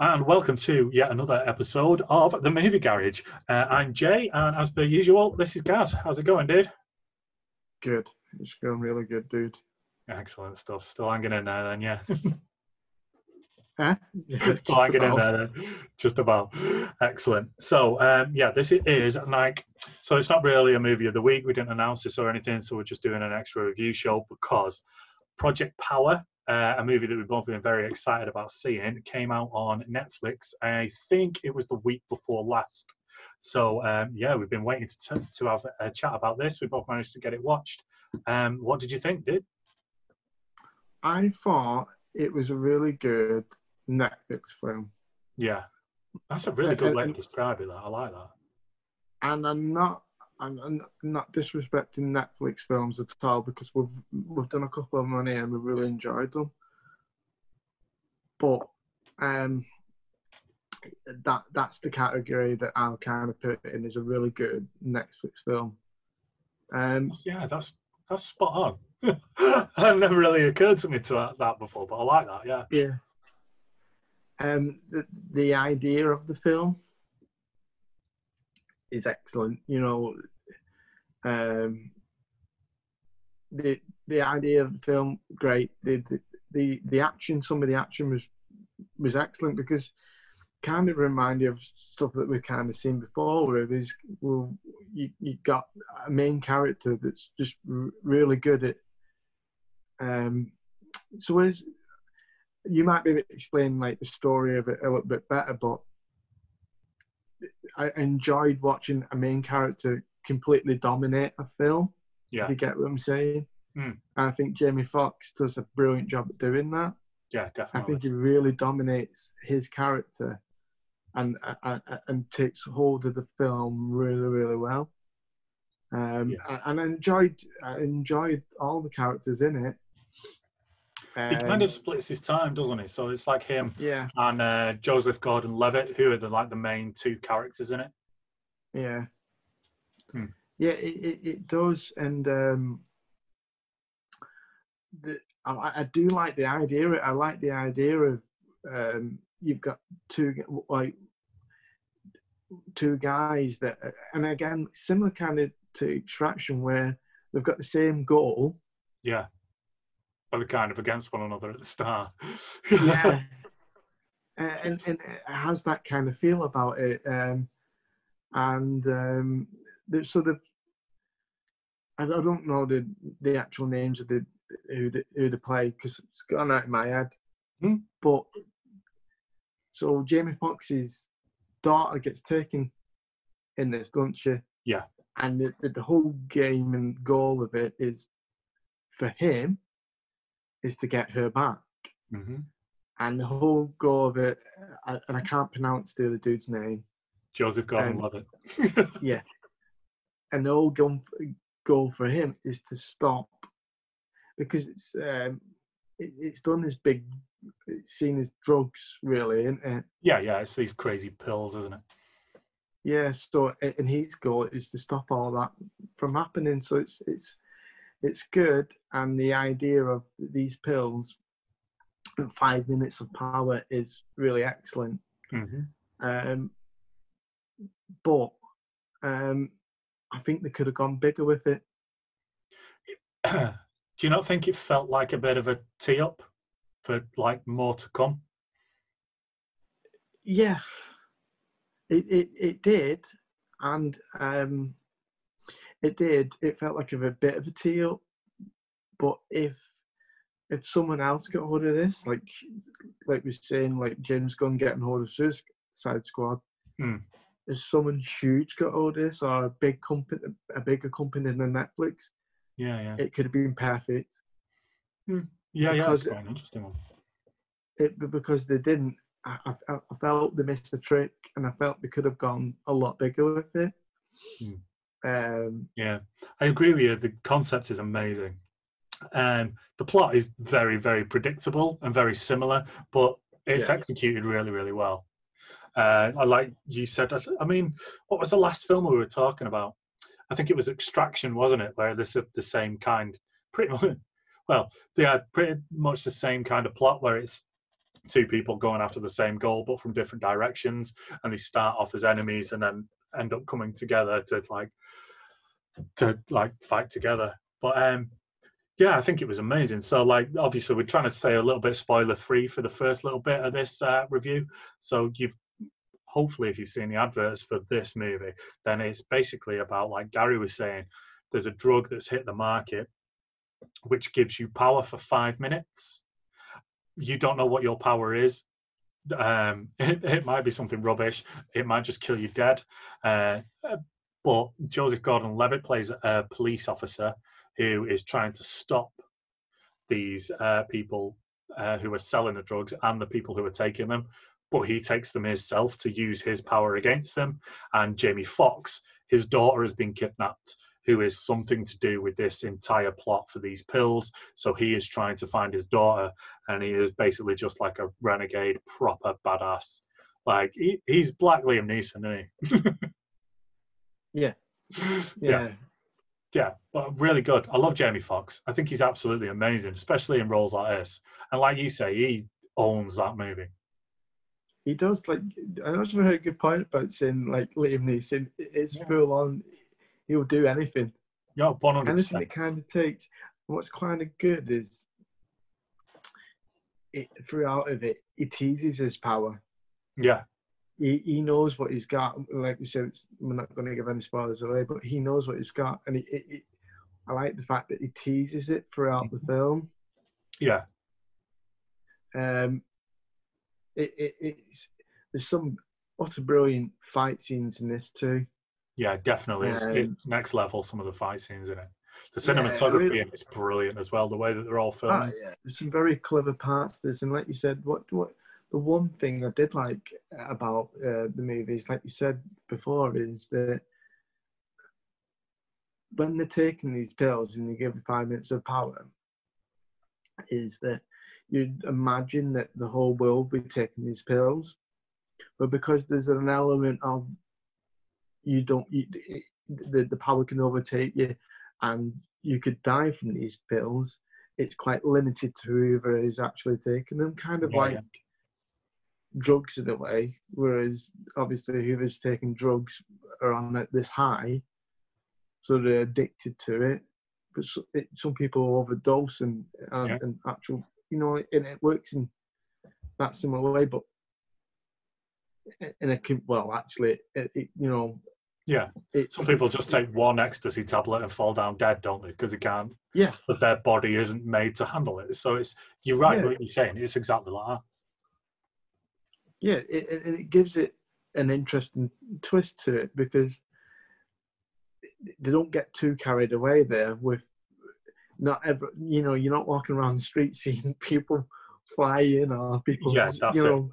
And welcome to yet another episode of The Movie Garage. Uh, I'm Jay, and as per usual, this is Gaz. How's it going, dude? Good. It's going really good, dude. Excellent stuff. Still hanging in there, then, yeah. Huh? Still hanging in there, then. Just about. Excellent. So, um, yeah, this is like, so it's not really a movie of the week. We didn't announce this or anything, so we're just doing an extra review show because Project Power uh, a movie that we've both been very excited about seeing, came out on Netflix. I think it was the week before last. So um, yeah, we've been waiting to, to have a chat about this. We both managed to get it watched. Um, what did you think, dude? I thought it was a really good Netflix film. Yeah, that's a really good way to describe it. That I like that. And I'm not, I'm, I'm not disrespecting Netflix films at all because we've we've done a couple of them on here and we've really enjoyed them. But um, that that's the category that I'll kind of put in as a really good Netflix film. Um, Yeah, that's that's spot on. I've never really occurred to me to that, that before, but I like that. Yeah. yeah. Um, the the idea of the film is excellent. You know, um, the the idea of the film great. The, the the the action, some of the action was was excellent because kind of remind you of stuff that we've kind of seen before. Where was, well, you you got a main character that's just r- really good at. Um, so is you might be explaining like the story of it a little bit better, but I enjoyed watching a main character completely dominate a film. Yeah. If you get what I'm saying? Mm. And I think Jamie Foxx does a brilliant job at doing that. Yeah, definitely. I think he really dominates his character and and, and takes hold of the film really, really well. Um, Yeah. and I enjoyed I enjoyed all the characters in it. He kind Um, of splits his time, doesn't he? So it's like him yeah, and uh, Joseph Gordon-Levitt, who are the like the main two characters in it. yeah, Hmm. yeah. It, it, it does, and um, the, I, I do like the idea. I like the idea of um, you've got two like two guys that, and again, similar kind of to Extraction, where they've got the same goal. Yeah. They're kind of against one another at the start. yeah Uh, and, and it has that kind of feel about it um and um the sort of i I don't know the the actual names of the who the, who they play because it's gone out of my head Hmm. but so jamie foxx's daughter gets taken in this don't she Yeah. and the, the, the whole game and goal of it is for him is to get her back hmm and the whole goal of it, I, and I can't pronounce the other dude's name. Joseph Gordon-Levitt. Yeah, and the whole goal, goal for him is to stop because it's um, it, it's done as big, it's seen as drugs, really, isn't it? yeah, yeah, it's these crazy pills, isn't it? Yeah. So, and his goal is to stop all that from happening. So it's it's it's good, and the idea of these pills, five minutes of power, is really excellent. hmm Um, but um, I think they could have gone bigger with it. Do you not think it felt like a bit of a tee up for like more to come? Yeah, it it, it did, and um, it did. It felt like a bit of a tee up. But if if someone else got hold of this, like like we are saying, like James Gunn getting hold of Suicide Squad, Hmm. if someone huge got hold of this, or a big company, a bigger company than Netflix, Yeah, yeah, it could have been perfect. yeah, yeah. That's because- quite an interesting one. it because they didn't. I, I, I felt they missed the trick, and I felt they could have gone a lot bigger with it. Hmm. Um, Yeah, I agree with you. The concept is amazing. Um, the plot is very, very predictable and very similar, but it's Yeah. executed really, really well. Uh, I like you said. I- I mean, what was the last film we were talking about? I think it was Extraction, wasn't it? Where this is the same kind, pretty much. Well, they had pretty much the same kind of plot where it's two people going after the same goal but from different directions, and they start off as enemies and then end up coming together to like to like fight together. But um, yeah, I think it was amazing. So like obviously we're trying to stay a little bit spoiler free for the first little bit of this uh, review. So you've hopefully if you've seen the adverts for this movie, then it's basically about like Gary was saying, there's a drug that's hit the market which gives you power for five minutes. You don't know what your power is. Um, it, it might be something rubbish. It might just kill you dead. Uh, but Joseph Gordon-Levitt plays a police officer who is trying to stop these uh, people uh, who are selling the drugs and the people who are taking them. But he takes them himself to use his power against them. And Jamie Foxx, his daughter has been kidnapped, who is something to do with this entire plot for these pills. So he is trying to find his daughter, and he is basically just like a renegade, proper badass. Like he, he's Black Liam Neeson, isn't he? yeah. yeah. yeah yeah, but really good. I love Jamie Foxx. I think he's absolutely amazing, especially in roles like this. And like you say, he owns that movie. He does. Like I also heard a good point about saying like Liam Neeson. It's yeah. full on. He'll do anything. Yeah, one hundred Anything it kind of takes. What's kind of good is it throughout of it, he teases his power. Yeah, he, he knows what he's got. Like we said, we're not going to give any spoilers away, but he knows what he's got, and he, it, it, I like the fact that he teases it throughout the mm-hmm. film. Yeah. Um. It, it it's there's some utter brilliant fight scenes in this too. Yeah, definitely. It's, um, it's next level. Some of the fight scenes in it. The cinematography yeah, is brilliant as well. The way that they're all filmed. Ah, yeah. There's some very clever parts. to this, and like you said, what what the one thing I did like about uh, the movies, like you said before, is that when they're taking these pills and you give them five minutes of power, is that you'd imagine that the whole world would be taking these pills, but because there's an element of you don't, you, the, the power can overtake you and you could die from these pills, it's quite limited to whoever is actually taking them, kind of yeah, like. Drugs in a way, whereas obviously whoever's taking drugs are on at this high, so they're addicted to it. But so, it, some people overdose and and, yeah. and actual, you know, and it works in that similar way. But in a well, actually, it, it, you know. Yeah, some people just take one ecstasy tablet and fall down dead, don't they? Because they can't. Yeah. Because their body isn't made to handle it. So it's you're right. Yeah. What you're saying, it's exactly like that yeah, it, and it gives it an interesting twist to it because they don't get too carried away there with not ever you know you're not walking around the street seeing people fly in or people yeah that's you know,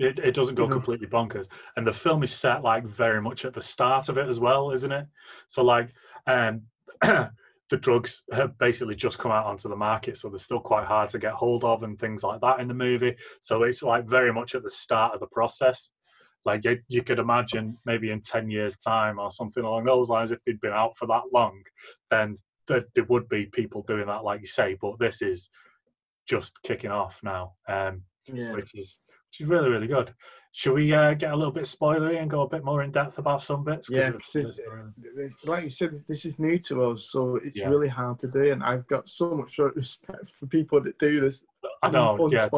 it. it, doesn't go completely bonkers and the film is set like very much at the start of it as well isn't it so like um the drugs have basically just come out onto the market, so they're still quite hard to get hold of and things like that in the movie. So it's like very much at the start of the process. Like you, you could imagine maybe in 10 years' time or something along those lines, if they'd been out for that long, then there, there would be people doing that, like you say. But this is just kicking off now, um, yeah. which is is really really good. Should we uh, get a little bit spoilery and go a bit more in depth about some bits? Yeah, like you said, this is new to us, so it's yeah. really hard to do. And I've got so much respect for people that do this. I know, yeah.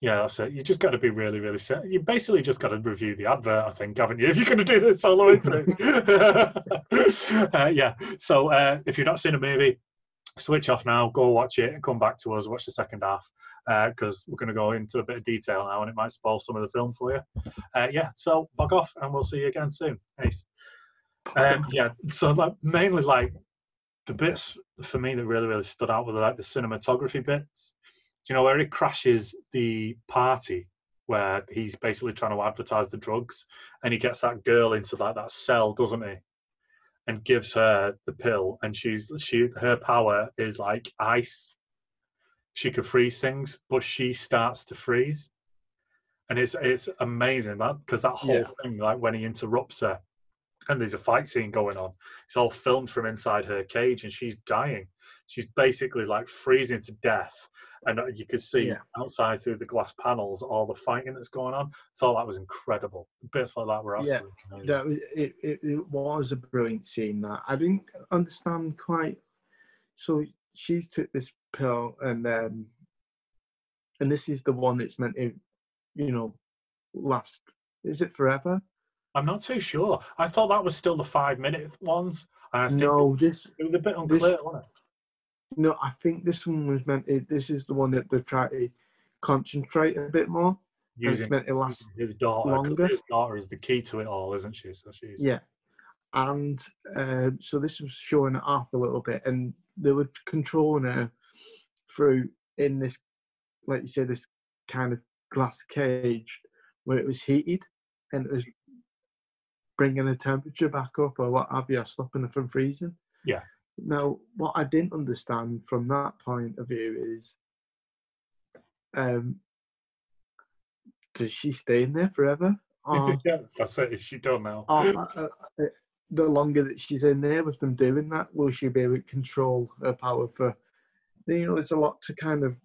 Yeah, that's it. You just got to be really, really set. You basically just got to review the advert, I think, haven't you? If you're going to do this all the way through. uh, yeah. So uh, if you've not seen a movie, switch off now, go watch it, and come back to us, watch the second half because uh, we're going to go into a bit of detail now and it might spoil some of the film for you. Uh, yeah, so bug off and we'll see you again soon. Nice. Um, yeah, so like mainly like the bits for me that really really stood out were like the cinematography bits. Do you know where he crashes the party where he's basically trying to advertise the drugs and he gets that girl into like that cell, doesn't he? And gives her the pill and she's she her power is like ice she could freeze things, but she starts to freeze, and it's it's amazing that because that whole yeah. thing, like when he interrupts her, and there's a fight scene going on, it's all filmed from inside her cage, and she's dying. she's basically like freezing to death, and uh, you could see Yeah. outside through the glass panels all the fighting that's going on. Thought that was incredible. Bits like that were Yeah, absolutely amazing. that was, it, it, it was a brilliant scene. That I didn't understand quite. So she took this pill, and um, and this is the one that's meant to, you know, last. Is it forever? I'm not too sure. I thought that was still the five minute ones. I think No, this it was a bit unclear, wasn't it? no. I think this one was meant. To, this is the one that they try to concentrate a bit more. Using, it's meant to last his daughter, longer. his daughter is the key to it all, isn't she? So she's Yeah. And um, so this was showing it off a little bit, and they were controlling her through in this, like you say, this kind of glass cage where it was heated and it was bringing the temperature back up or what have you, stopping it from freezing. Yeah. Now, what I didn't understand from that point of view is, um, does she stay in there forever? Or yeah, that's it. She done now. Oh, uh, uh, uh, the longer that she's in there with them doing that, will she be able to control her power for? You know, there's a lot to kind of.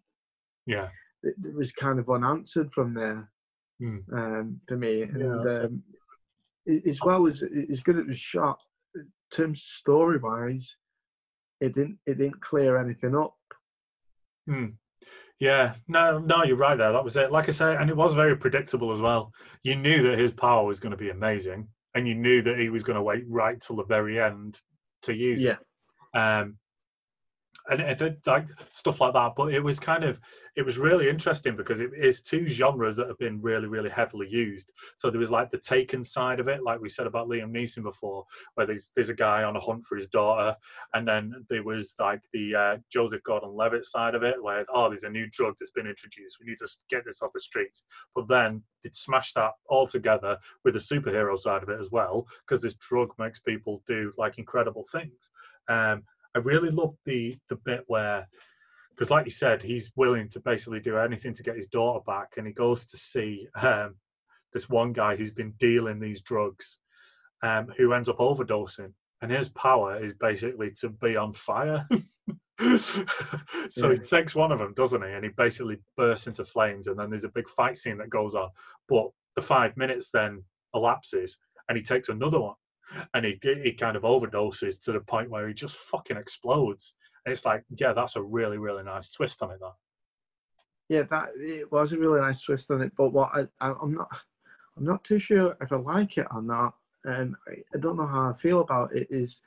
Yeah. It, it was kind of unanswered from there Hmm. um, for me, and that's it. um, as well as as good as it was shot, in terms story wise, it didn't it didn't clear anything up. Hmm. Yeah, no, no, you're right there. That was it. Like I say, and it was very predictable as well. You knew that his power was going to be amazing, and you knew that he was going to wait right till the very end to use Yeah, it. Um, and it like stuff like that. But it was kind of, it was really interesting because it is two genres that have been really, really heavily used. So there was like the Taken side of it, like we said about Liam Neeson before, where there's, there's a guy on a hunt for his daughter, and then there was like the uh, Joseph Gordon-Levitt side of it, where oh, there's a new drug that's been introduced. We need to get this off the streets. But then they'd smash that all together with the superhero side of it as well, because this drug makes people do like incredible things. Um, I really loved the the bit where, because like you said, he's willing to basically do anything to get his daughter back, and he goes to see um, this one guy who's been dealing these drugs, um, who ends up overdosing, and his power is basically to be on fire. so he takes one of them, doesn't he? And he basically bursts into flames, and then there's a big fight scene that goes on. But the five minutes then elapses, and he takes another one, and he he kind of overdoses to the point where he just fucking explodes. And it's like, yeah, that's a really really nice twist on it. That yeah, that it was a really nice twist on it. But what I, I I'm not I'm not too sure if I like it or not, and I, I don't know how I feel about it. Is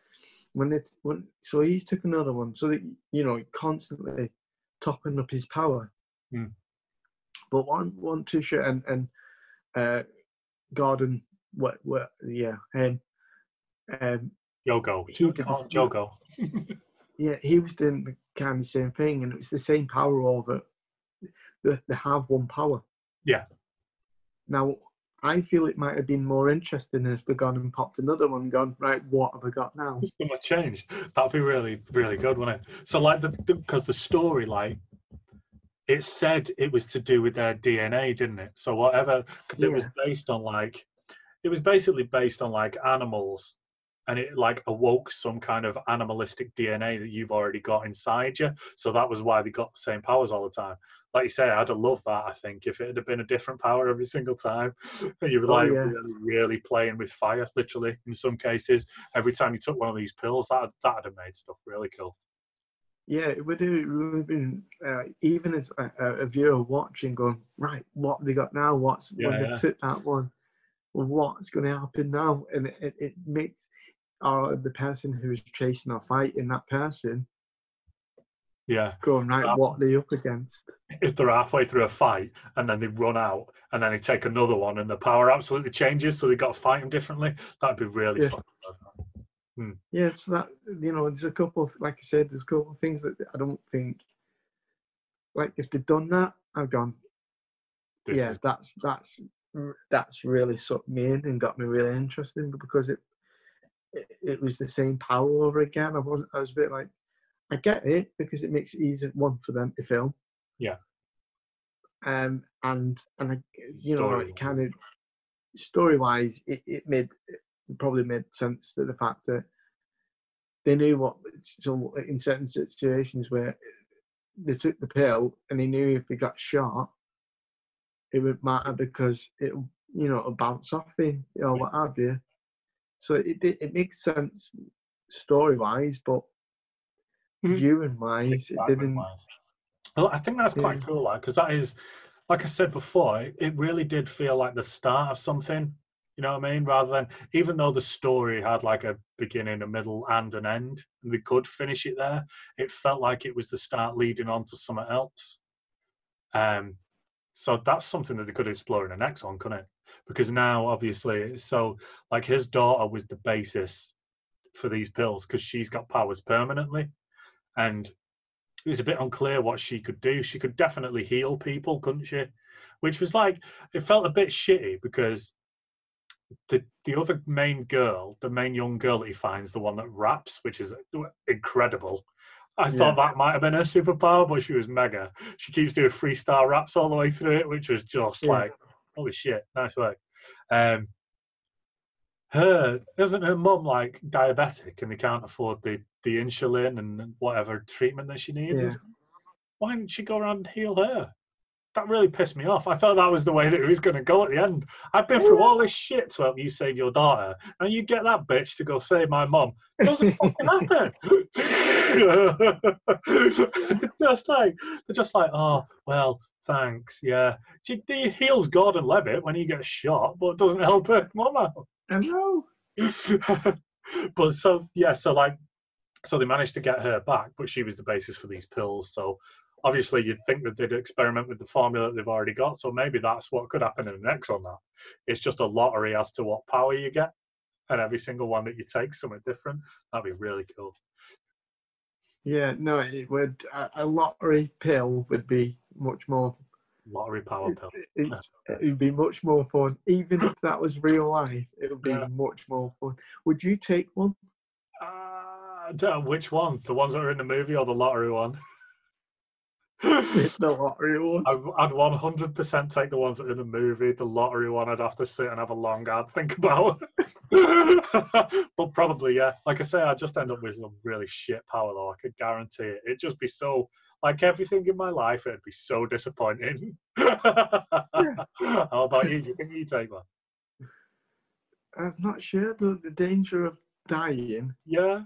when it's when so he took another one, so that you know constantly topping up his power. Hmm. But one one too sure, and and uh, Gordon, what what yeah him, um Yogo, He Joe- did call the- him Jogo. yeah he was doing the kind of same thing, and it was the same power over. They, they have one power. Yeah. Now, I feel it might have been more interesting if they gone and popped another one, and gone right. What have I got now? Gonna change. That'd be really, really good, wouldn't it? So, like, the because the, story, like, it said it was to do with their DNA, didn't it? So whatever, because it was based on like, it was basically based on like animals, and it like awoke some kind of animalistic DNA that you've already got inside you. So that was why they got the same powers all the time. Like you say, I'd have loved that. I think if it had been a different power every single time, you were Oh, like yeah. really, really playing with fire, literally in some cases every time you took one of these pills, that that'd have made stuff really cool. Yeah, it would have, been uh, even as a, a viewer watching, going right. What have they got now? What's when Yeah, they yeah. took that one? What's going to happen now? And it, it, it makes or the person who's chasing or fighting that person Yeah, going right. Um, What are they up against? if they're halfway through a fight and then they run out and then they take another one and the power absolutely changes, so they've got to fight them differently. That'd be really Yeah. fun. Yeah, so that you know, there's a couple of like I said, there's a couple of things that I don't think like if they'd done that, I've gone, This yeah, is- that's that's that's really sucked me in and got me really interested because it, it was the same power over again. I wasn't. I was a bit like, I get it because it makes it easier one for them to film. Yeah. Um, and and I, you know, Story-wise. it kind of story wise, it, it made it probably made sense to the fact that they knew what. So in certain situations where they took the pill and they knew if they got shot, it would matter because it, you know, it'll bounce off you or what have you. So it it, it makes sense story wise, but Mhm. viewing wise, it didn't. Well, I think that's quite Yeah. cool, like, because that is, like I said before, it, it really did feel like the start of something. You know what I mean? Rather than, even though the story had like a beginning, a middle, and an end, and they could finish it there, it felt like it was the start leading on to something else. Um, so that's something that they could explore in the next one, couldn't it? Because now, obviously, so like his daughter was the basis for these pills because she's got powers permanently, and it was a bit unclear what she could do. She could definitely heal people, couldn't she? Which was like it felt a bit shitty because the the other main girl, the main young girl that he finds, the one that raps, which is uh, incredible. I thought that might have been her superpower, but she was mega. She keeps doing freestyle raps all the way through it, which was just Yeah. like holy shit, nice work. Um, her isn't her mum like diabetic and they can't afford the the insulin and whatever treatment that she needs? Yeah. Why didn't she go around and heal her? That really pissed me off. I thought that was the way that it was going to go at the end. I've been through all this shit to help you save your daughter, and you get that bitch to go save my mum. It doesn't fucking happen. it's just like they're just like, oh well, thanks, yeah. She, he heals Gordon Levitt when he gets shot, but doesn't help her mum out. I know. but so yeah, so like so they managed to get her back, but she was the basis for these pills. So obviously you'd think that they'd experiment with the formula that they've already got. So maybe that's what could happen in the next one now. It's just a lottery as to what power you get. And every single one that you take something different. That'd be really cool. Yeah, no, it would. A, a lottery pill would be much more. Lottery power pill. It's, it would be much more fun. Even if that was real life, it would be Yeah. much more fun. Would you take one? Uh, I don't know which one? The ones that are in the movie or the lottery one? the lottery one. I'd 100% take the ones that are in the movie. The lottery one, I'd have to sit and have a long hard think about. but probably, yeah. Like I say, I'd just end up with some really shit power, though. I could guarantee it. It'd just be so, like everything in my life, it'd be so disappointing. How about you? Do you think you take one? I'm not sure the, the danger of dying, Yeah.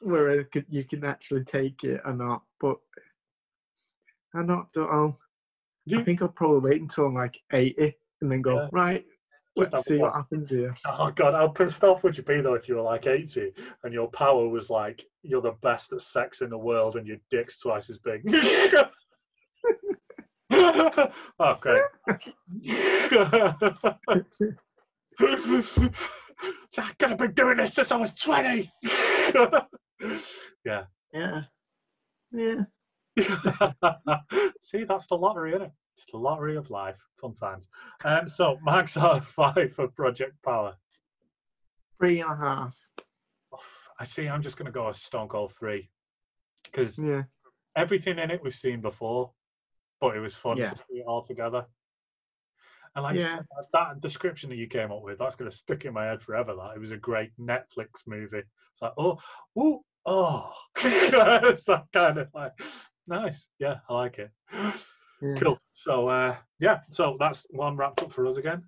where it could, you can actually take it or not. But I not don't know. Do I think I'll probably wait until I'm like 80 and then go, Yeah. right, let's see what happens here. Oh god, how pissed off would you be though if you were like 80 and your power was like you're the best at sex in the world and your dick's twice as big? oh great. I've gotta doing this since I was 20. yeah. Yeah. Yeah. See, that's the lottery, isn't it? It's the lottery of life. Fun times. Um, so, Max out of five for Project Power. Three and a half. I see. I'm just going to go a Stone Cold three because Yeah. everything in it we've seen before, but it was fun Yeah. to see it all together. And like Yeah. said, that description that you came up with, that's going to stick in my head forever. That it was a great Netflix movie. It's like, oh, ooh, oh, it's that kind of like nice. Yeah, I like it. Yeah. Cool. So uh, yeah, so that's one wrapped up for us again.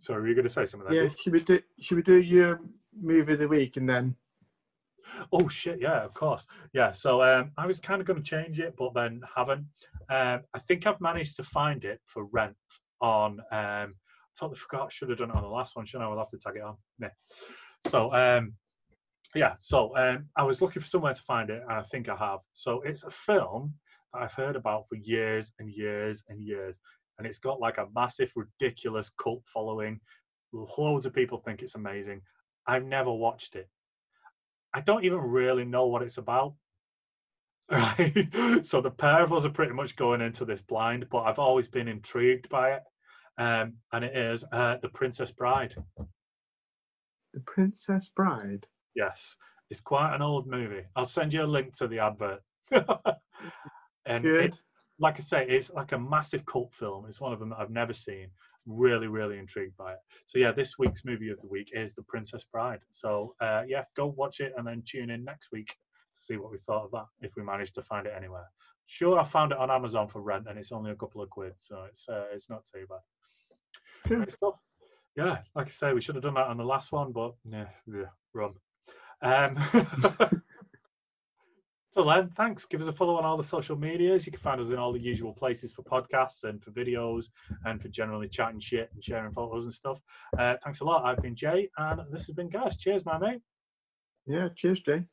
Sorry, were you going to say something? there, Yeah. Should we do? Should we do your movie of the week and then? Oh shit, yeah, of course. Yeah, so um, I was kind of going to change it, but then haven't. Um, I think I've managed to find it for rent on. Um, I totally forgot. Should have done it on the last one. Should I? We'll have to tag it on. Yeah. So um, yeah, so um, I was looking for somewhere to find it, and I think I have. So it's a film I've heard about for years and years and years, and it's got like a massive, ridiculous cult following. Loads of people think it's amazing. I've never watched it. I don't even really know what it's about. Right. so the pair of us are pretty much going into this blind, but I've always been intrigued by it. Um, and it is uh, The Princess Bride. The Princess Bride. Yes. It's quite an old movie. I'll send you a link to the advert. and Good. it, like I say, it's like a massive cult film. It's one of them that I've never seen. really, really intrigued by it. So yeah, this week's movie of the week is The Princess Bride. So uh, yeah, go watch it and then tune in next week to see what we thought of that if we manage to find it anywhere. Sure, I found it on Amazon for rent and it's only a couple of quid, so it's uh, it's not too bad. Great stuff. Yeah, like I say, we should have done that on the last one, but yeah, yeah rum. Um, so then, thanks. Give us a follow on all the social medias. You can find us in all the usual places for podcasts and for videos and for generally chatting shit and sharing photos and stuff. Uh, thanks a lot. I've been Jay, and this has been Gaz. Cheers, my mate. Yeah, cheers, Jay.